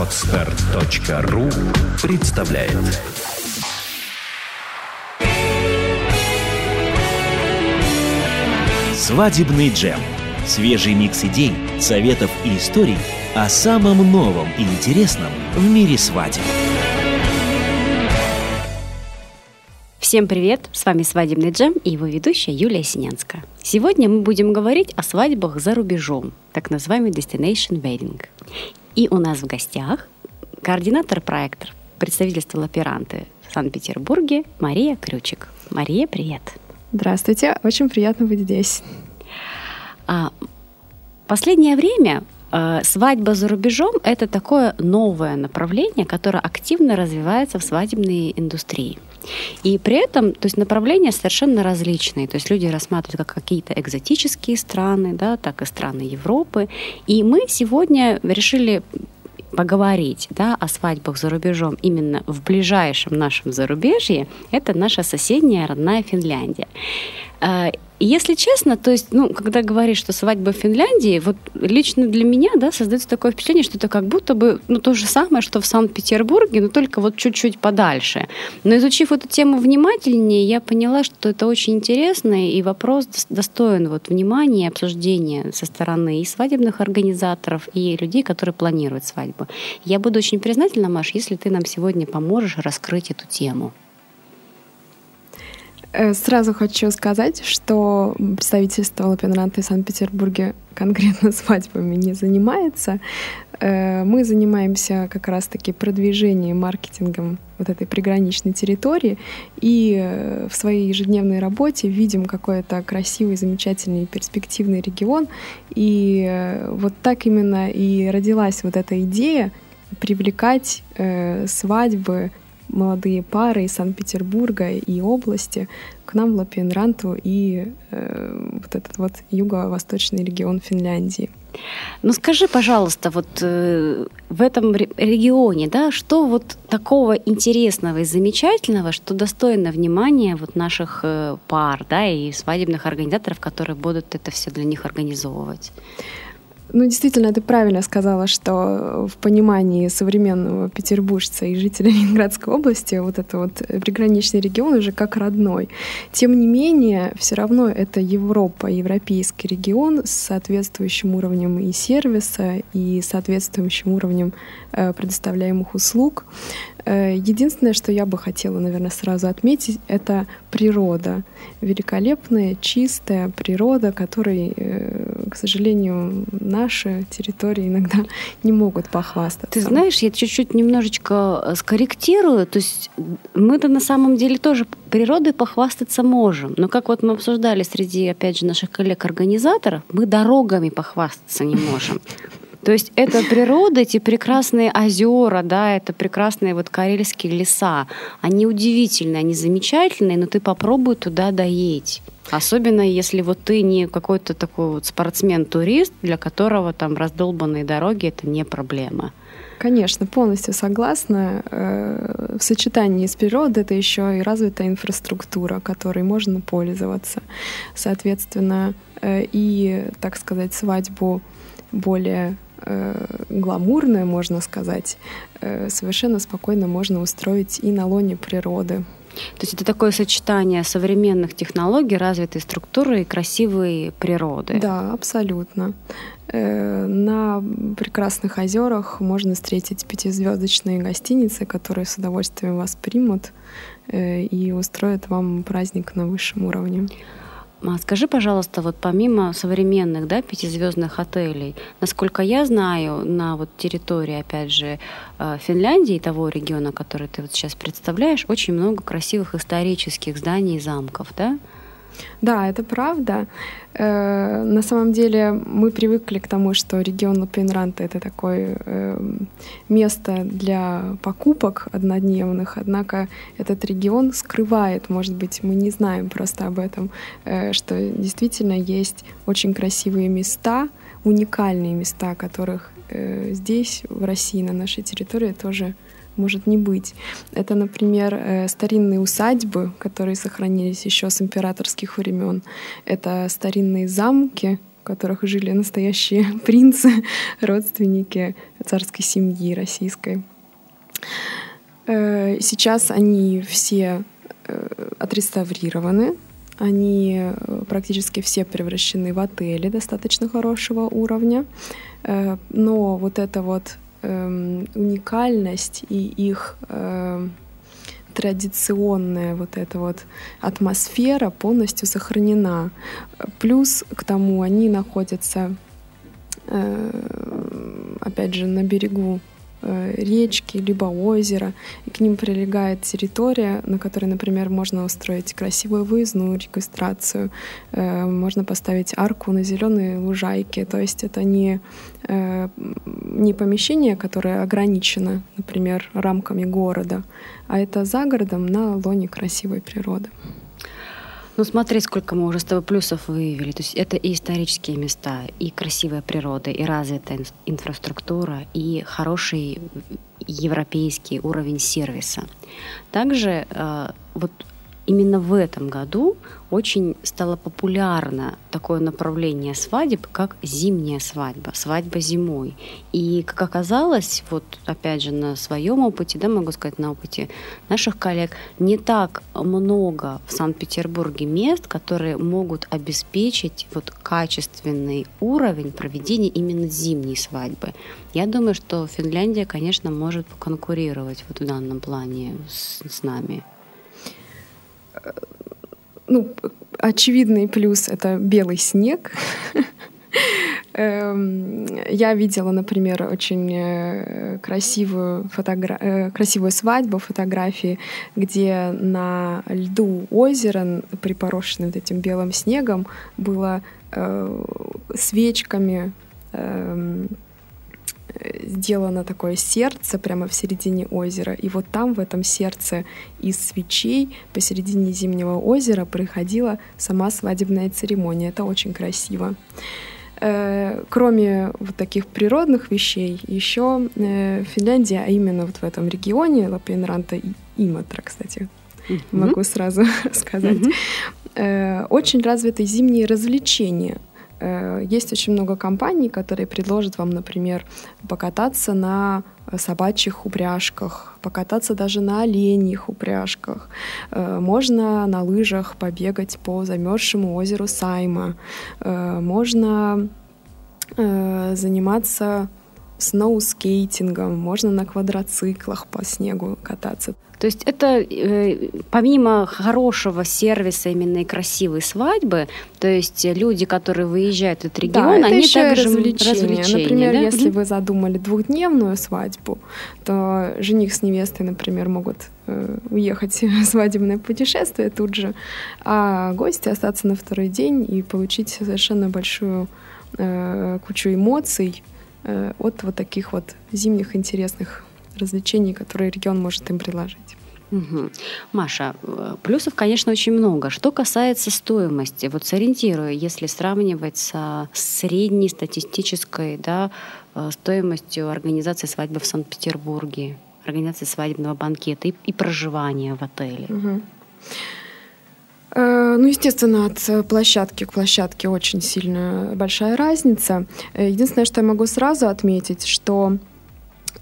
Отстар.ру представляет Свадебный джем. Свежий микс идей, советов и историй о самом новом и интересном в мире свадеб. Всем привет! С вами «Свадебный джем» и его ведущая Юлия Синянская. Сегодня мы будем говорить о свадьбах за рубежом, так называемый Destination Wedding. И у нас в гостях координатор проекта представительства Лаперанты в Санкт-Петербурге Мария Крючик. Мария, привет! Здравствуйте, очень приятно быть здесь. А, последнее время Э, свадьба за рубежом – это такое новое направление, которое активно развивается в свадебной индустрии. И при этом, то есть направления совершенно различные. То есть люди рассматривают как какие-то экзотические страны, да, так и страны Европы. И мы сегодня решили поговорить да, о свадьбах за рубежом именно в ближайшем нашем зарубежье, это наша соседняя родная Финляндия. Если честно, то есть, ну, когда говоришь, что свадьба в Финляндии, вот лично для меня, да, создается такое впечатление, что это как будто бы, ну, то же самое, что в Санкт-Петербурге, но только вот чуть-чуть подальше. Но изучив эту тему внимательнее, я поняла, что это очень интересно, и вопрос достоин вот внимания и обсуждения со стороны и свадебных организаторов, и людей, которые планируют свадьбу. Я буду очень признательна, Маш, если ты нам сегодня поможешь раскрыть эту тему. Э, сразу хочу сказать, что представительство Лапенранта в Санкт-Петербурге конкретно свадьбами не занимается. Э, мы занимаемся как раз-таки продвижением, маркетингом вот этой приграничной территории и э, в своей ежедневной работе видим какой-то красивый, замечательный, перспективный регион. И вот так именно и родилась вот эта идея привлекать свадьбы молодые пары из Санкт-Петербурга и области к нам в Лапенранту и э, вот этот вот юго-восточный регион Финляндии. Ну скажи, пожалуйста, вот э, в этом регионе, да, что вот такого интересного и замечательного, что достойно внимания вот наших э, пар, да, и свадебных организаторов, которые будут это все для них организовывать? Ну, действительно, ты правильно сказала, что в понимании современного петербуржца и жителя Ленинградской области вот это вот приграничный регион уже как родной. Тем не менее, все равно это Европа, европейский регион с соответствующим уровнем и сервиса, и соответствующим уровнем э, предоставляемых услуг. Э, единственное, что я бы хотела, наверное, сразу отметить, это природа. Великолепная, чистая природа, которой, э, к сожалению, наши территории иногда не могут похвастаться. Ты знаешь, я чуть-чуть немножечко э, скорректирую. То есть мы-то на самом деле тоже природой похвастаться можем. Но как вот мы обсуждали среди, опять же, наших коллег-организаторов, мы дорогами похвастаться не можем. То есть это природа, эти прекрасные озера, да, это прекрасные вот карельские леса. Они удивительные, они замечательные, но ты попробуй туда доедь. Особенно если вот ты не какой-то такой вот спортсмен-турист, для которого там раздолбанные дороги это не проблема. Конечно, полностью согласна. Э, в сочетании с природой это еще и развитая инфраструктура, которой можно пользоваться. Соответственно, э, и, так сказать, свадьбу более э, гламурное, можно сказать, э, совершенно спокойно можно устроить и на лоне природы. То есть это такое сочетание современных технологий, развитой структуры и красивой природы. Да, абсолютно. Э, на прекрасных озерах можно встретить пятизвездочные гостиницы, которые с удовольствием вас примут э, и устроят вам праздник на высшем уровне. А скажи, пожалуйста, вот помимо современных да, пятизвездных отелей, насколько я знаю, на вот территории, опять же, э, Финляндии, того региона, который ты вот сейчас представляешь, очень много красивых исторических зданий и замков, да? Да, это правда. Э, на самом деле мы привыкли к тому, что регион Лапенранта — это такое э, место для покупок однодневных, однако этот регион скрывает, может быть, мы не знаем просто об этом, э, что действительно есть очень красивые места, уникальные места, которых здесь, в России, на нашей территории тоже может не быть. Это, например, э, старинные усадьбы, которые сохранились еще с императорских времен. Это старинные замки, в которых жили настоящие принцы, родственники царской семьи российской. Э, сейчас они все э, отреставрированы, они практически все превращены в отели достаточно хорошего уровня. Но вот эта вот эм, уникальность и их традиционная вот эта вот атмосфера полностью сохранена. Плюс к тому они находятся, опять же, на берегу Э, речки, либо озера, и к ним прилегает территория, на которой, например, можно устроить красивую выездную регистрацию, э, можно поставить арку на зеленые лужайки. То есть это не, э, не помещение, которое ограничено, например, рамками города, а это за городом на лоне красивой природы. Ну смотри, сколько мы уже с тобой плюсов выявили. То есть это и исторические места, и красивая природа, и развитая инфраструктура, и хороший европейский уровень сервиса. Также э, вот именно в этом году очень стало популярно такое направление свадеб, как зимняя свадьба, свадьба зимой. И, как оказалось, вот опять же на своем опыте, да, могу сказать, на опыте наших коллег, не так много в Санкт-Петербурге мест, которые могут обеспечить вот качественный уровень проведения именно зимней свадьбы. Я думаю, что Финляндия, конечно, может конкурировать вот в данном плане с, с нами ну, очевидный плюс — это белый снег. Эм, я видела, например, очень э, красивую, фотогра... Э, красивую свадьбу, фотографии, где на льду озера, припорошенным вот этим белым снегом, было э, свечками э, сделано такое сердце прямо в середине озера. И вот там, в этом сердце из свечей посередине зимнего озера проходила сама свадебная церемония. Это очень красиво. Э, кроме вот таких природных вещей, еще э, Финляндия, а именно вот в этом регионе Лапенранта и Иматра, кстати, mm-hmm. могу сразу сказать, mm-hmm. очень развиты зимние развлечения. Э, есть очень много компаний, которые предложат вам, например, покататься на собачьих упряжках, покататься даже на оленьих упряжках. Э, можно на лыжах побегать по замерзшему озеру Сайма. Э, можно заниматься сноускейтингом, можно на квадроциклах по снегу кататься. То есть это э, помимо хорошего сервиса именно и красивой свадьбы, то есть люди, которые выезжают в этот регион, да, они еще также развлечения. развлечения. Например, да? если вы задумали двухдневную свадьбу, то жених с невестой, например, могут э, уехать в свадебное путешествие тут же, а гости остаться на второй день и получить совершенно большую э, кучу эмоций от вот таких вот зимних интересных развлечений, которые регион может им предложить. Угу. Маша, э, плюсов, конечно, очень много. Что касается стоимости, вот сориентирую, если сравнивать со средней статистической да, э, стоимостью организации свадьбы в Санкт-Петербурге, организации свадебного банкета и, и проживания в отеле. Угу. Ну, естественно, от площадки к площадке очень сильно большая разница. Единственное, что я могу сразу отметить, что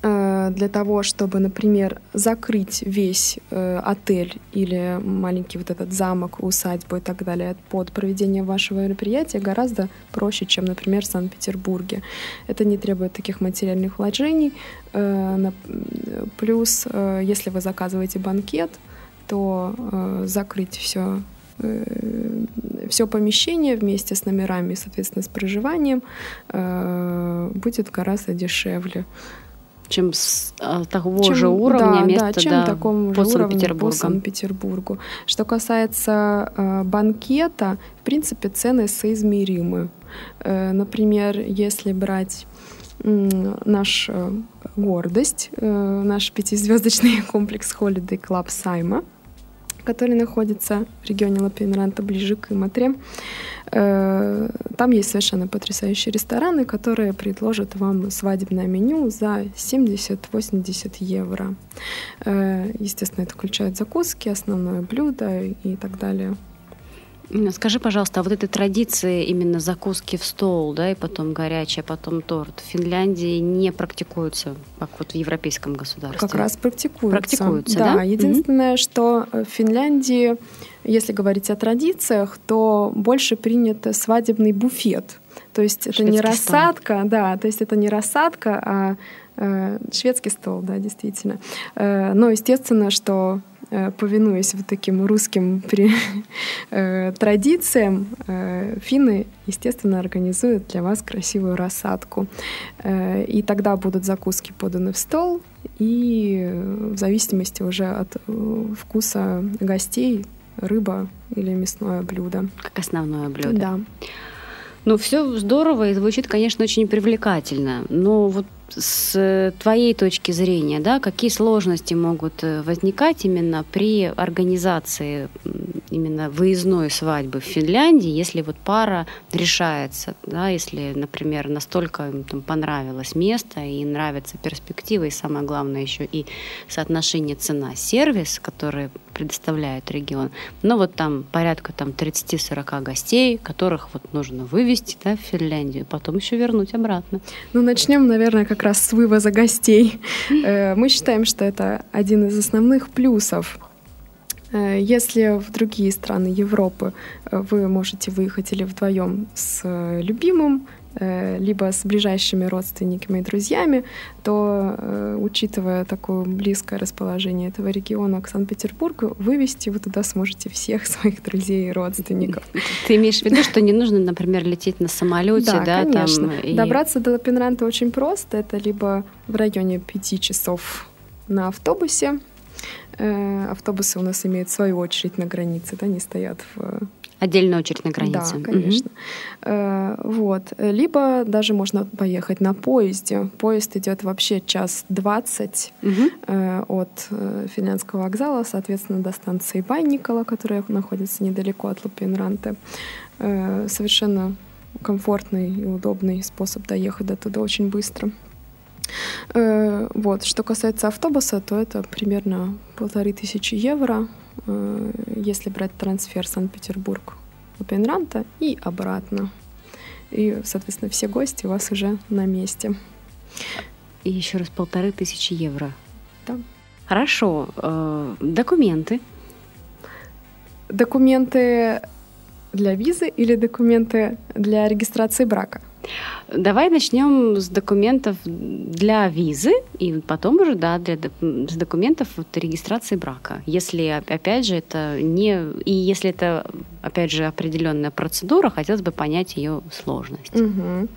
Э, для того, чтобы, например, закрыть весь э, отель или маленький вот этот замок, усадьбу и так далее под проведение вашего мероприятия гораздо проще, чем, например, в Санкт-Петербурге. Это не требует таких материальных вложений. Э, плюс, если вы заказываете банкет, то закрыть все все помещение вместе с номерами, соответственно, с проживанием будет гораздо дешевле чем с а, того чем, же уровня да, места да, чем да, такому же уровню по Санкт-Петербургу. Что касается э, банкета, в принципе, цены соизмеримы. Э, например, если брать э, наш э, гордость, э, наш пятизвездочный комплекс Holiday Club Сайма, который находится в регионе Лапенранта, ближе к Иматре, Э, там есть совершенно потрясающие рестораны, которые предложат вам свадебное меню за 70-80 евро. Э, естественно, это включает закуски, основное блюдо и так далее. Скажи, пожалуйста, а вот этой традиции именно закуски в стол, да, и потом горячее, потом торт, в Финляндии не практикуются, как вот в европейском государстве? Как раз практикуются. Практикуются, да? да? Единственное, mm-hmm. что в Финляндии, если говорить о традициях, то больше принят свадебный буфет. То есть Шведский это не рассадка, стол. да, то есть это не рассадка, а э, шведский стол, да, действительно. Э, но естественно, что Э, повинуясь вот таким русским при, э, традициям, э, финны, естественно, организуют для вас красивую рассадку. Э, и тогда будут закуски поданы в стол, и в зависимости уже от э, вкуса гостей рыба или мясное блюдо. Как основное блюдо. Да. Ну, все здорово и звучит, конечно, очень привлекательно. Но вот с твоей точки зрения, да, какие сложности могут э, возникать именно при организации именно выездной свадьбы в Финляндии, если вот пара решается, да, если, например, настолько им там понравилось место и нравятся перспективы, и самое главное еще и соотношение цена-сервис, который предоставляет регион. Но вот там порядка там 30-40 гостей, которых вот нужно вывести да, в Финляндию, потом еще вернуть обратно. Ну, начнем, наверное, как раз с вывоза гостей. Э, мы считаем, что это один из основных плюсов Э, если в другие страны Европы э, вы можете выехать или вдвоем с любимым, либо с ближайшими родственниками и друзьями, то, учитывая такое близкое расположение этого региона к Санкт-Петербургу, вывести вы туда сможете всех своих друзей и родственников. Ты имеешь в виду, что не нужно, например, лететь на самолете, да, да конечно. Там, и... Добраться до Лапенранта очень просто. Это либо в районе пяти часов на автобусе, Э, автобусы у нас имеют свою очередь на границе, да, не стоят в Отдельная очередь на границе. Да, конечно. Угу. Вот. Либо даже можно поехать на поезде. Поезд идет вообще час двадцать угу. от финляндского вокзала, соответственно, до станции Вайникола, которая находится недалеко от Лупинранте. Совершенно комфортный и удобный способ доехать до туда очень быстро. Э, вот. Что касается автобуса, то это примерно полторы тысячи евро, э, если брать трансфер Санкт-Петербург Пенранта и обратно. И, соответственно, все гости у вас уже на месте. И еще раз полторы тысячи евро. Да. Хорошо. Э, документы. Документы для визы или документы для регистрации брака? Давай начнем с документов для визы, и потом уже, да, для, с документов вот, регистрации брака. Если, опять же, это не... И если это, опять же, определенная процедура, хотелось бы понять ее сложность. Угу.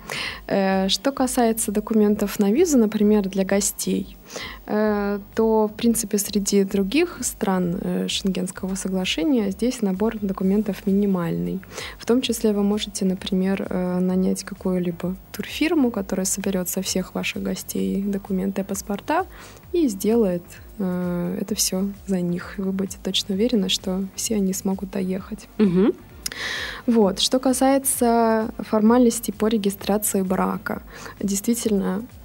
Что касается документов на визу, например, для гостей, то, в принципе, среди других стран э, Шенгенского соглашения здесь набор документов минимальный. В том числе вы можете, например, э, нанять какую-либо турфирму, которая соберет со всех ваших гостей документы и паспорта и сделает это все за них. Вы будете точно уверены, что все они смогут доехать. Угу. Вот. Что касается формальностей по регистрации брака, действительно, Э,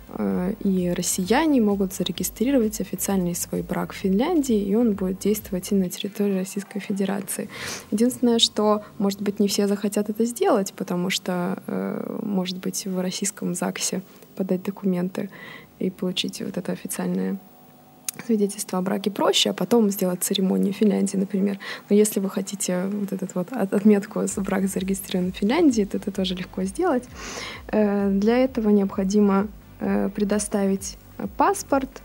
и россияне могут зарегистрировать официальный свой брак в Финляндии, и он будет действовать и на территории Российской Федерации. Единственное, что, может быть, не все захотят это сделать, потому что, э, может быть, в российском ЗАГСе подать документы и получить вот это официальное свидетельство о браке проще, а потом сделать церемонию в Финляндии, например. Но если вы хотите вот этот вот отметку брак зарегистрирован в Финляндии, то это тоже легко сделать. Э, для этого необходимо Э, предоставить паспорт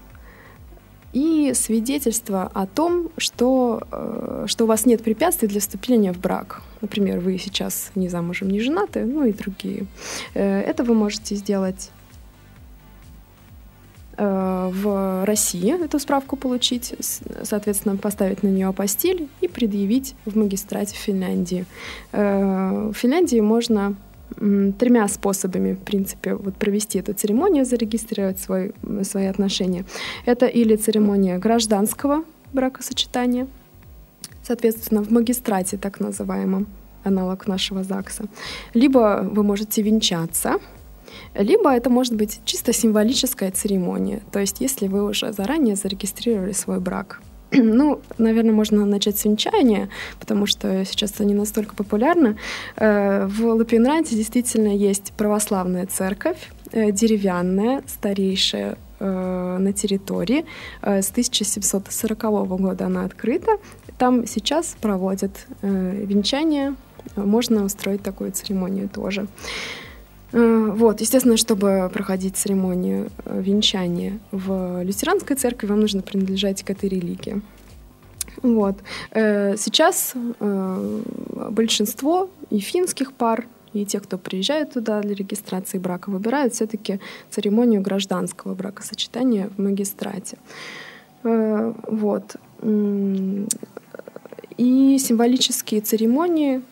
и свидетельство о том, что, э, что у вас нет препятствий для вступления в брак. Например, вы сейчас не замужем, не женаты, ну и другие. Э, это вы можете сделать в России эту справку получить, соответственно, поставить на нее апостиль и предъявить в магистрате Финляндии. В Финляндии можно тремя способами, в принципе, вот провести эту церемонию, зарегистрировать свой, свои отношения. Это или церемония гражданского бракосочетания, соответственно, в магистрате, так называемом, аналог нашего ЗАГСа. Либо вы можете венчаться, либо это может быть чисто символическая церемония, то есть если вы уже заранее зарегистрировали свой брак Ну, наверное, можно начать с венчания, потому что сейчас не настолько популярно. Э, в Лапинранте действительно есть православная церковь, э, деревянная, старейшая э, на территории. С 1740 года она открыта. Там сейчас проводят венчание. Можно устроить такую церемонию тоже. Вот, естественно, чтобы проходить церемонию венчания в лютеранской церкви, вам нужно принадлежать к этой религии. Вот. Э, сейчас э, большинство и финских пар, и те, кто приезжает туда для регистрации брака, выбирают все-таки церемонию гражданского бракосочетания в магистрате. Э, вот. И символические церемонии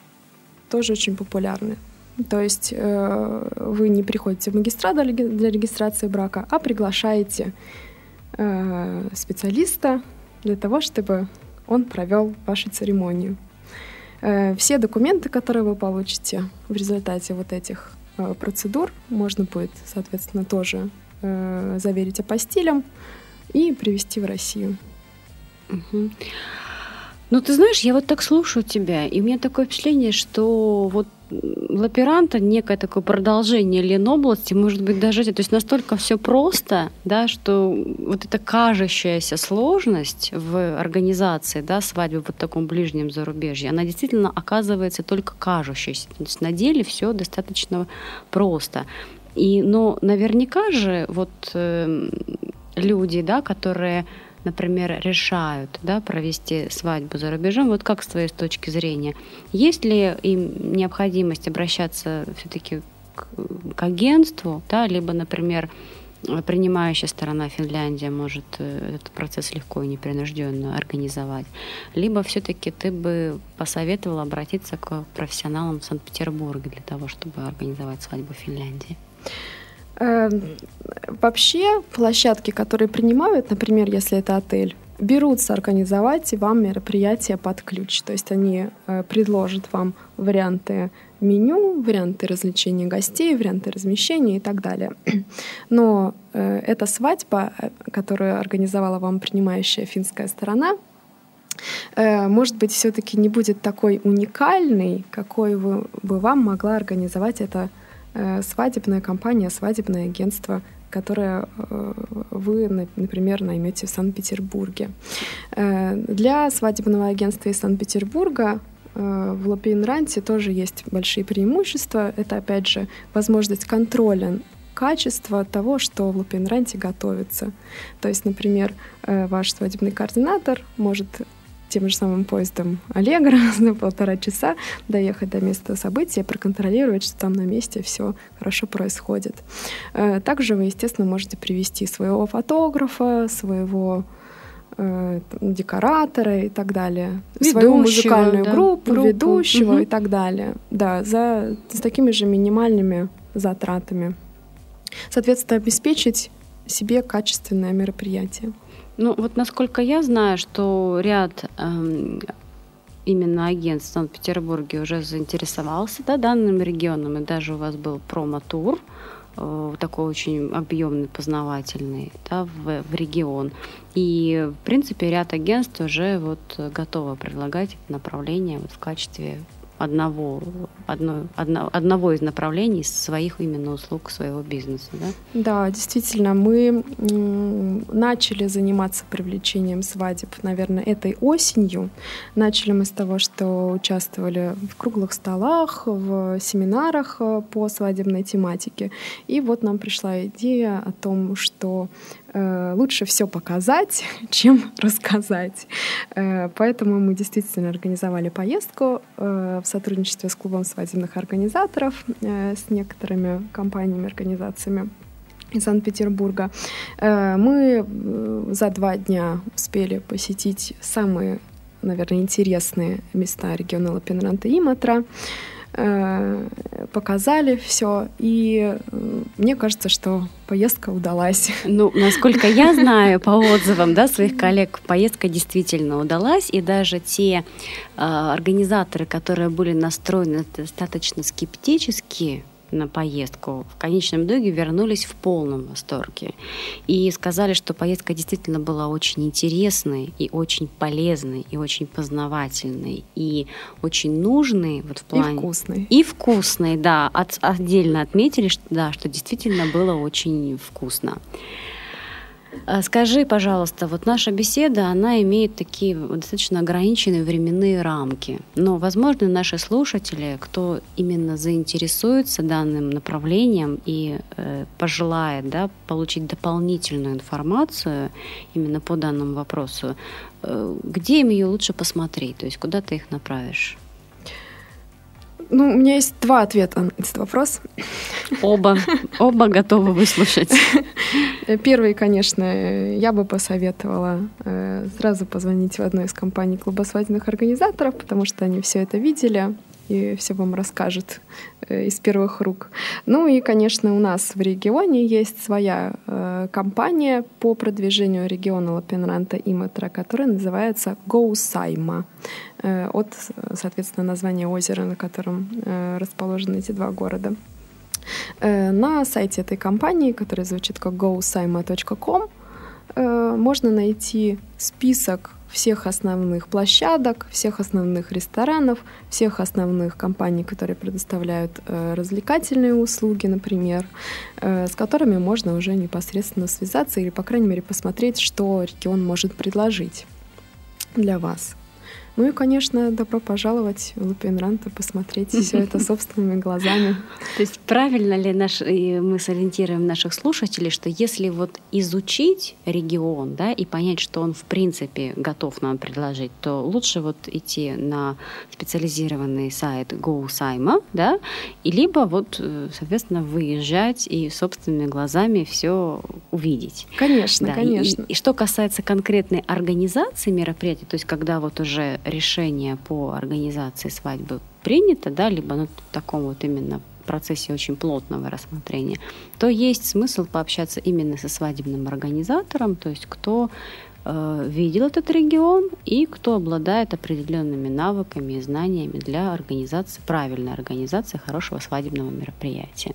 тоже очень популярны. То есть вы не приходите в магистрат для регистрации брака, а приглашаете специалиста для того, чтобы он провел вашу церемонию. Э, все документы, которые вы получите в результате вот этих э, процедур, можно будет, соответственно, тоже э, заверить апостилем и привезти в Россию. Угу. Ну, ты знаешь, я вот так слушаю тебя, и у меня такое впечатление, что вот лаперанта некое такое продолжение Ленобласти, может быть, даже то есть настолько все просто, да, что вот эта кажущаяся сложность в организации да, свадьбы вот таком ближнем зарубежье, она действительно оказывается только кажущейся. То есть на деле все достаточно просто. И, но наверняка же вот э, люди, да, которые например, решают да, провести свадьбу за рубежом, вот как с твоей точки зрения, есть ли им необходимость обращаться все-таки к, к агентству, да, либо, например, принимающая сторона Финляндия может э, этот процесс легко и непринужденно организовать, либо все-таки ты бы посоветовала обратиться к профессионалам в Санкт-Петербурге для того, чтобы организовать свадьбу в Финляндии? Эм, вообще площадки, которые принимают, например, если это отель, берутся организовать вам мероприятие под ключ. То есть они э, предложат вам варианты меню, варианты развлечения гостей, варианты размещения и так далее. Но э, эта свадьба, э, которую организовала вам принимающая финская сторона, э, может быть, все-таки не будет такой уникальной, какой вы, бы вам могла организовать эта свадебная компания, свадебное агентство, которое э, вы, например, наймете в Санкт-Петербурге. Э, для свадебного агентства из Санкт-Петербурга в Лапейнранте тоже есть большие преимущества. Это, опять же, возможность контроля качества того, что в Лапейнранте готовится. То есть, например, ваш свадебный координатор может тем же самым поездом Аллегро за полтора часа доехать до места события, проконтролировать, что там на месте все хорошо происходит. Э, также вы, естественно, можете привести своего фотографа, своего э, декоратора и так далее, ведущего, свою музыкальную да, группу, группу, ведущего угу. и так далее. Да, за, с такими же минимальными затратами. Соответственно, обеспечить себе качественное мероприятие. Ну, вот насколько я знаю, что ряд эм, именно агентств в Санкт-Петербурге уже заинтересовался да, данным регионом, и даже у вас был промо-тур, э, такой очень объемный, познавательный да, в, в регион. И, в принципе, ряд агентств уже вот готовы предлагать направление вот в качестве одного, одно, одно, одного из направлений своих именно услуг своего бизнеса. Да, да действительно, мы начали заниматься привлечением свадеб, наверное, этой осенью. Начали мы с того, что участвовали в круглых столах, в семинарах э, по свадебной тематике. И вот нам пришла идея о том, что Э, лучше все показать, чем рассказать. Э, поэтому мы действительно организовали поездку э, в сотрудничестве с клубом свадебных организаторов, с некоторыми компаниями, организациями из Санкт-Петербурга. Мы за два дня успели посетить самые, наверное, интересные места региона Лапинранта и Матра. Э, показали все, и э, мне кажется, что поездка удалась. Ну, насколько я знаю по отзывам да, своих коллег, поездка действительно удалась, и даже те э, организаторы, которые были настроены достаточно скептически, на поездку, в конечном итоге вернулись в полном восторге. И сказали, что поездка действительно была очень интересной и очень полезной, и очень познавательной, и очень нужной вот в плане... И вкусной. И вкусной, да. От, отдельно отметили, что, да, что действительно было очень вкусно. А скажи, пожалуйста, вот наша беседа, она имеет такие достаточно ограниченные временные рамки. Но, возможно, наши слушатели, кто именно заинтересуется данным направлением и э, пожелает да, получить дополнительную информацию именно по данному вопросу, э, где им ее лучше посмотреть? То есть куда ты их направишь? Ну, у меня есть два ответа на этот вопрос. Оба, оба готовы выслушать. Первый, конечно, я бы посоветовала э, сразу позвонить в одну из компаний клуба свадебных организаторов, потому что они все это видели и все вам расскажет э, из первых рук. Ну и, конечно, у нас в регионе есть своя э, компания по продвижению региона Лапенранта и Матра, которая называется GoSaima. Э, от, соответственно, названия озера, на котором э, расположены эти два города. Э, на сайте этой компании, который звучит как gosaima.com, э, можно найти список всех основных площадок, всех основных ресторанов, всех основных компаний, которые предоставляют э, развлекательные услуги, например, э, с которыми можно уже непосредственно связаться или, по крайней мере, посмотреть, что регион может предложить для вас. Ну и, конечно, добро пожаловать в Лупенранта, посмотреть все это собственными глазами. То есть правильно ли наш, мы сориентируем наших слушателей, что если вот изучить регион, да, и понять, что он в принципе готов нам предложить, то лучше вот идти на специализированный сайт GoSaima, да, и либо вот, э, соответственно, выезжать и собственными глазами все увидеть. Конечно, да, конечно. И, и что касается конкретной организации мероприятий, то есть когда вот уже решение по организации свадьбы принято, да, либо на таком вот именно процессе очень плотного рассмотрения, то есть смысл пообщаться именно со свадебным организатором, то есть кто э, видел этот регион и кто обладает определенными навыками и знаниями для организации, правильной организации хорошего свадебного мероприятия.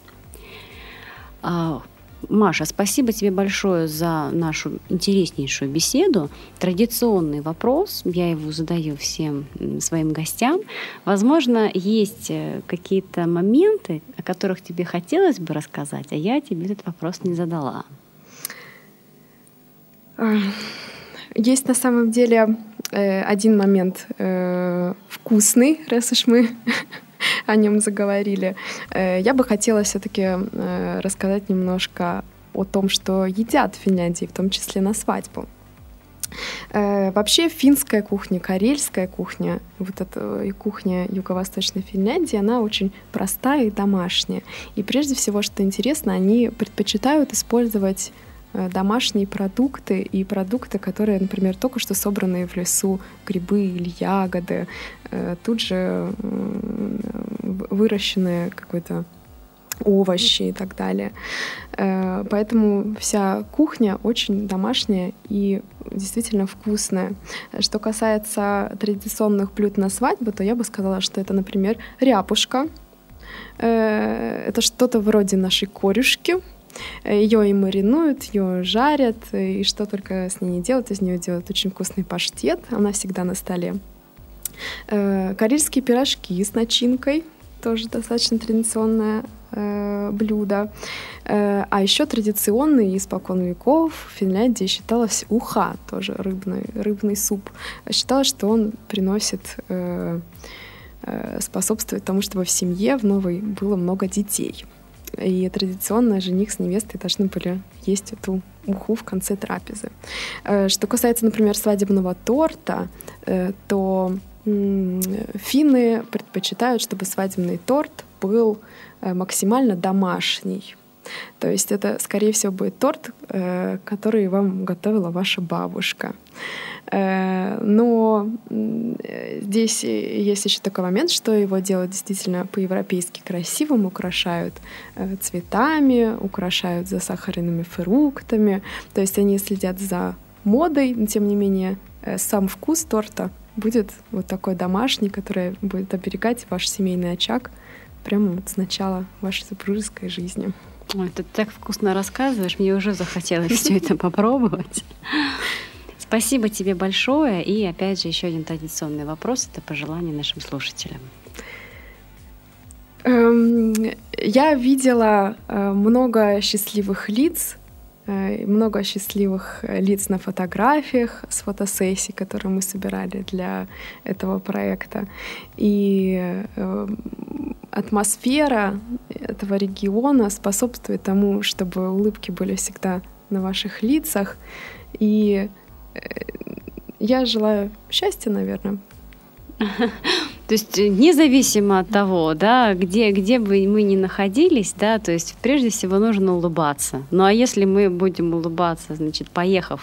Маша, спасибо тебе большое за нашу интереснейшую беседу. Традиционный вопрос, я его задаю всем своим гостям. Возможно, есть э, какие-то моменты, о которых тебе хотелось бы рассказать, а я тебе этот вопрос не задала. Есть на самом деле э, один момент э, вкусный, раз уж мы о нем заговорили. Э, я бы хотела все-таки э, рассказать немножко о том, что едят в Финляндии, в том числе на свадьбу. Э, вообще финская кухня, карельская кухня, вот эта и кухня юго-восточной Финляндии, она очень простая и домашняя. И прежде всего, что интересно, они предпочитают использовать домашние продукты и продукты, которые, например, только что собранные в лесу, грибы или ягоды, э, тут же выращенные какой-то овощи и так далее. Э, поэтому вся кухня очень домашняя и действительно вкусная. Что касается традиционных блюд на свадьбу, то я бы сказала, что это, например, ряпушка. Это что-то вроде нашей корюшки, ее и маринуют, ее жарят, и что только с ней не делают. Из нее делают очень вкусный паштет, она всегда на столе. Э, карельские пирожки с начинкой, тоже достаточно традиционное э, блюдо. Э, а еще традиционный испокон веков в Финляндии считалось уха, тоже рыбный, рыбный суп. Считалось, что он приносит способствует тому, чтобы в семье в новой было много детей. И традиционно жених с невестой должны были есть эту уху в конце трапезы. Э, что касается, например, свадебного торта, э, то финны предпочитают, чтобы свадебный торт был э, максимально домашний. То есть это, скорее всего, будет торт, который вам готовила ваша бабушка. Э, но здесь есть еще такой момент, что его делают действительно по-европейски красивым, украшают э, цветами, украшают засахаренными фруктами. То есть они следят за модой, но тем не менее э, сам вкус торта будет вот такой домашний, который будет оберегать ваш семейный очаг прямо вот с начала вашей супружеской жизни. Ой, ты так вкусно рассказываешь, мне уже захотелось все это попробовать. Спасибо тебе большое. И опять же, еще один традиционный вопрос это пожелание нашим слушателям. Эм, я видела э, много счастливых лиц, э, много счастливых лиц на фотографиях с фотосессий, которые мы собирали для этого проекта. И эм, атмосфера этого региона способствует тому, чтобы улыбки были всегда на ваших лицах. И э, я желаю счастья, наверное. То есть э, независимо от того, да, где, где бы мы ни находились, да, то есть прежде всего нужно улыбаться. Ну а если мы будем улыбаться, значит, поехав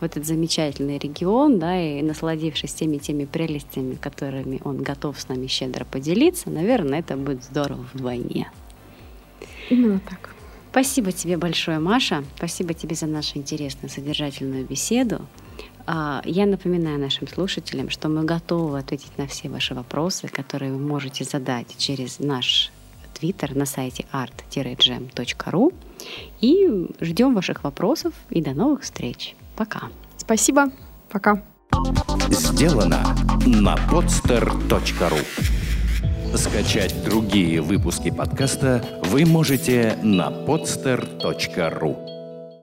в этот замечательный регион, да, и насладившись теми теми прелестями, которыми он готов с нами щедро поделиться, наверное, это будет здорово вдвойне. Именно так. Спасибо тебе большое, Маша. Спасибо тебе за нашу интересную содержательную беседу. А, я напоминаю нашим слушателям, что мы готовы ответить на все ваши вопросы, которые вы можете задать через наш твиттер на сайте art-gem.ru и ждем ваших вопросов и до новых встреч. Пока. Спасибо. Пока. Сделано на podster.ru Скачать другие выпуски подкаста вы можете на podster.ru